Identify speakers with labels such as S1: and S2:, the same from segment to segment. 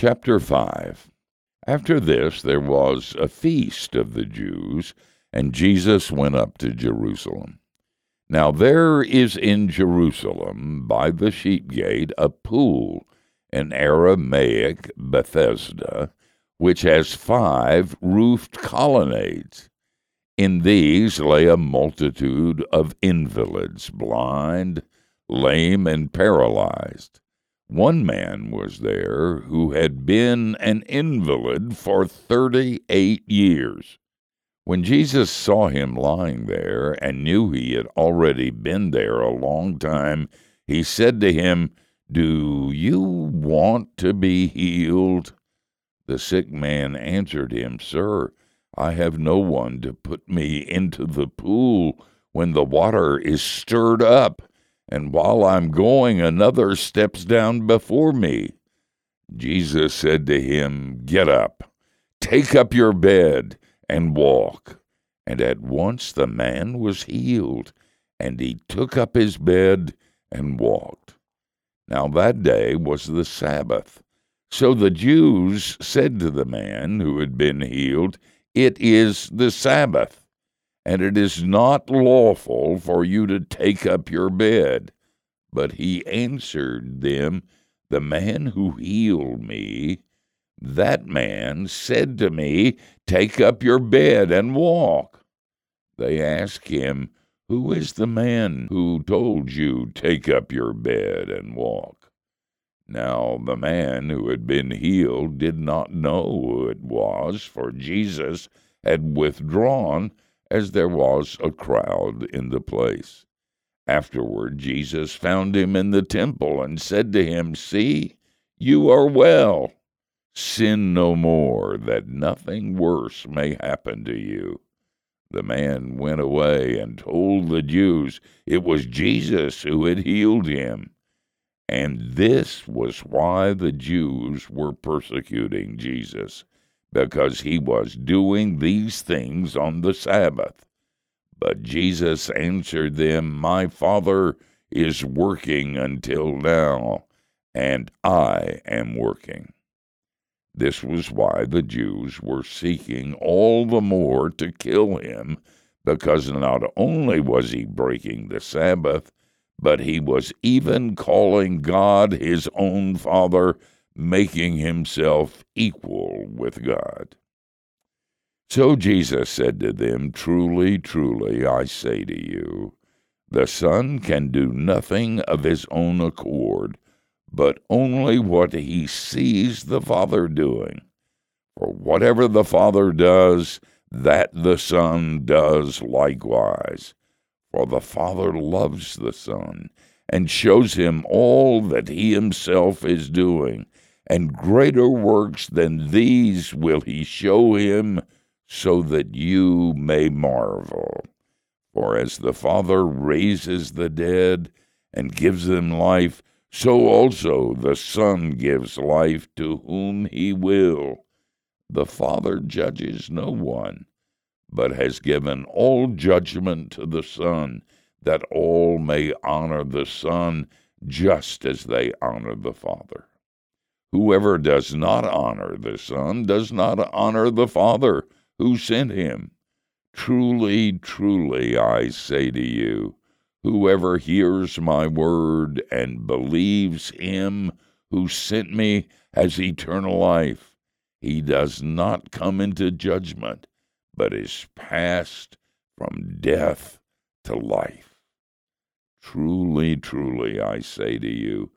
S1: Chapter 5 After this there was a feast of the Jews, and Jesus went up to Jerusalem. Now there is in Jerusalem by the sheep gate a pool, an Aramaic Bethesda, which has five roofed colonnades. In these lay a multitude of invalids, blind, lame, and paralyzed. One man was there who had been an invalid for thirty eight years. When Jesus saw him lying there and knew he had already been there a long time, he said to him, Do you want to be healed? The sick man answered him, Sir, I have no one to put me into the pool when the water is stirred up, and while I'm going, another steps down before me. Jesus said to him, Get up, take up your bed and walk. And at once the man was healed, and he took up his bed and walked. Now that day was the Sabbath. So the Jews said to the man who had been healed, It is the Sabbath, and it is not lawful for you to take up your bed. But he answered them, The man who healed me that man said to me, Take up your bed and walk. They asked him, Who is the man who told you, Take up your bed and walk? Now the man who had been healed did not know who it was, for Jesus had withdrawn, as there was a crowd in the place. Afterward, Jesus found him in the temple and said to him, See, you are well Sin no more, that nothing worse may happen to you. The man went away and told the Jews it was Jesus who had healed him. And this was why the Jews were persecuting Jesus, because he was doing these things on the Sabbath. But Jesus answered them, My Father is working until now, and I am working. This was why the Jews were seeking all the more to kill him, because not only was he breaking the Sabbath, but he was even calling God his own Father, making himself equal with God. So Jesus said to them, Truly, truly, I say to you, the Son can do nothing of his own accord but only what he sees the Father doing. For whatever the Father does, that the Son does likewise. For the Father loves the Son, and shows him all that he himself is doing, and greater works than these will he show him, so that you may marvel. For as the Father raises the dead and gives them life, so also the Son gives life to whom he will. The Father judges no one, but has given all judgment to the Son, that all may honor the Son just as they honor the Father. Whoever does not honor the Son does not honor the Father who sent him. Truly, truly, I say to you, Whoever hears my word and believes him who sent me has eternal life. He does not come into judgment, but is passed from death to life. Truly, truly, I say to you,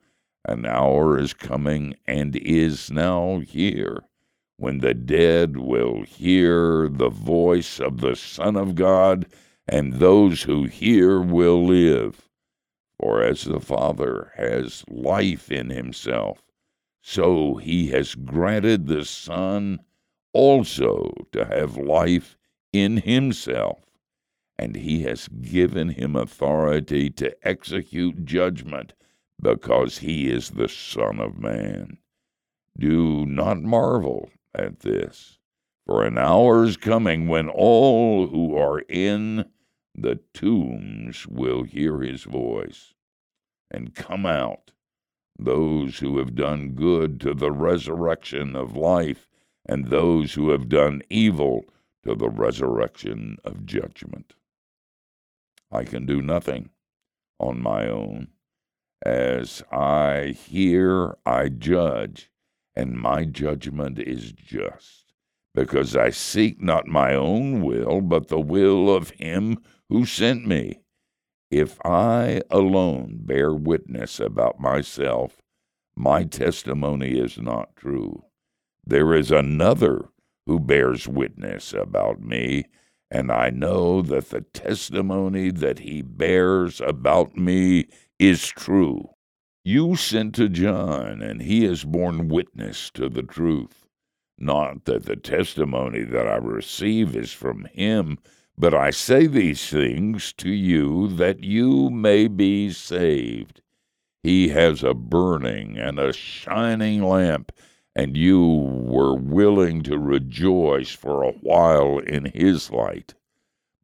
S1: an hour is coming and is now here when the dead will hear the voice of the Son of God and those who hear will live. For as the Father has life in himself, so he has granted the Son also to have life in himself, and he has given him authority to execute judgment, because he is the Son of Man. Do not marvel at this, for an hour is coming when all who are in the tombs will hear his voice and come out. those who have done good to the resurrection of life, and those who have done evil to the resurrection of judgment. I can do nothing on my own. As I hear, I judge, and my judgment is just, because I seek not my own will, but the will of him who sent me. If I alone bear witness about myself, my testimony is not true. There is another who bears witness about me, and I know that the testimony that he bears about me is true. You sent to John, and he has borne witness to the truth. Not that the testimony that I receive is from him, but I say these things to you that you may be saved. He has a burning and a shining lamp, and you were willing to rejoice for a while in his light.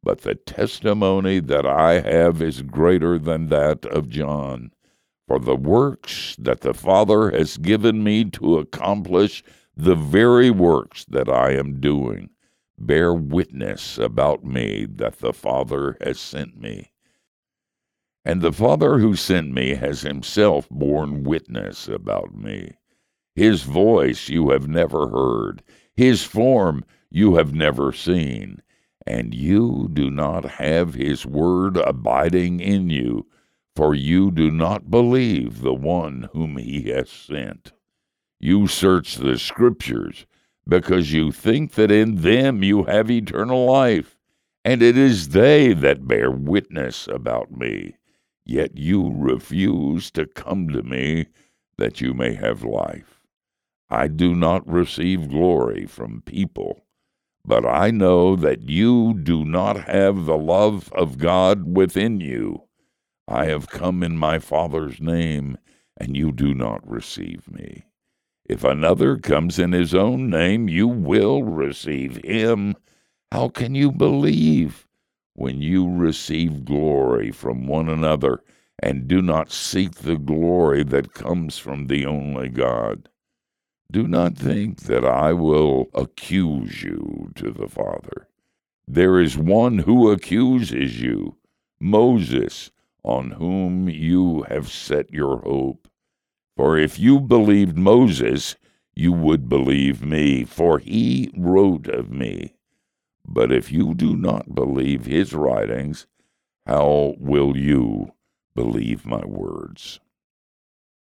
S1: But the testimony that I have is greater than that of John. For the works that the Father has given me to accomplish, the very works that I am doing bear witness about me that the Father has sent me. And the Father who sent me has himself borne witness about me. His voice you have never heard, his form you have never seen, and you do not have his word abiding in you, for you do not believe the one whom he has sent. You search the Scriptures because you think that in them you have eternal life, and it is they that bear witness about me. Yet you refuse to come to me that you may have life. I do not receive glory from people, but I know that you do not have the love of God within you. I have come in my Father's name, and you do not receive me. If another comes in his own name, you will receive him. How can you believe when you receive glory from one another and do not seek the glory that comes from the only God? Do not think that I will accuse you to the Father. There is one who accuses you, Moses, on whom you have set your hope. For if you believed Moses, you would believe me, for he wrote of me. But if you do not believe his writings, how will you believe my words?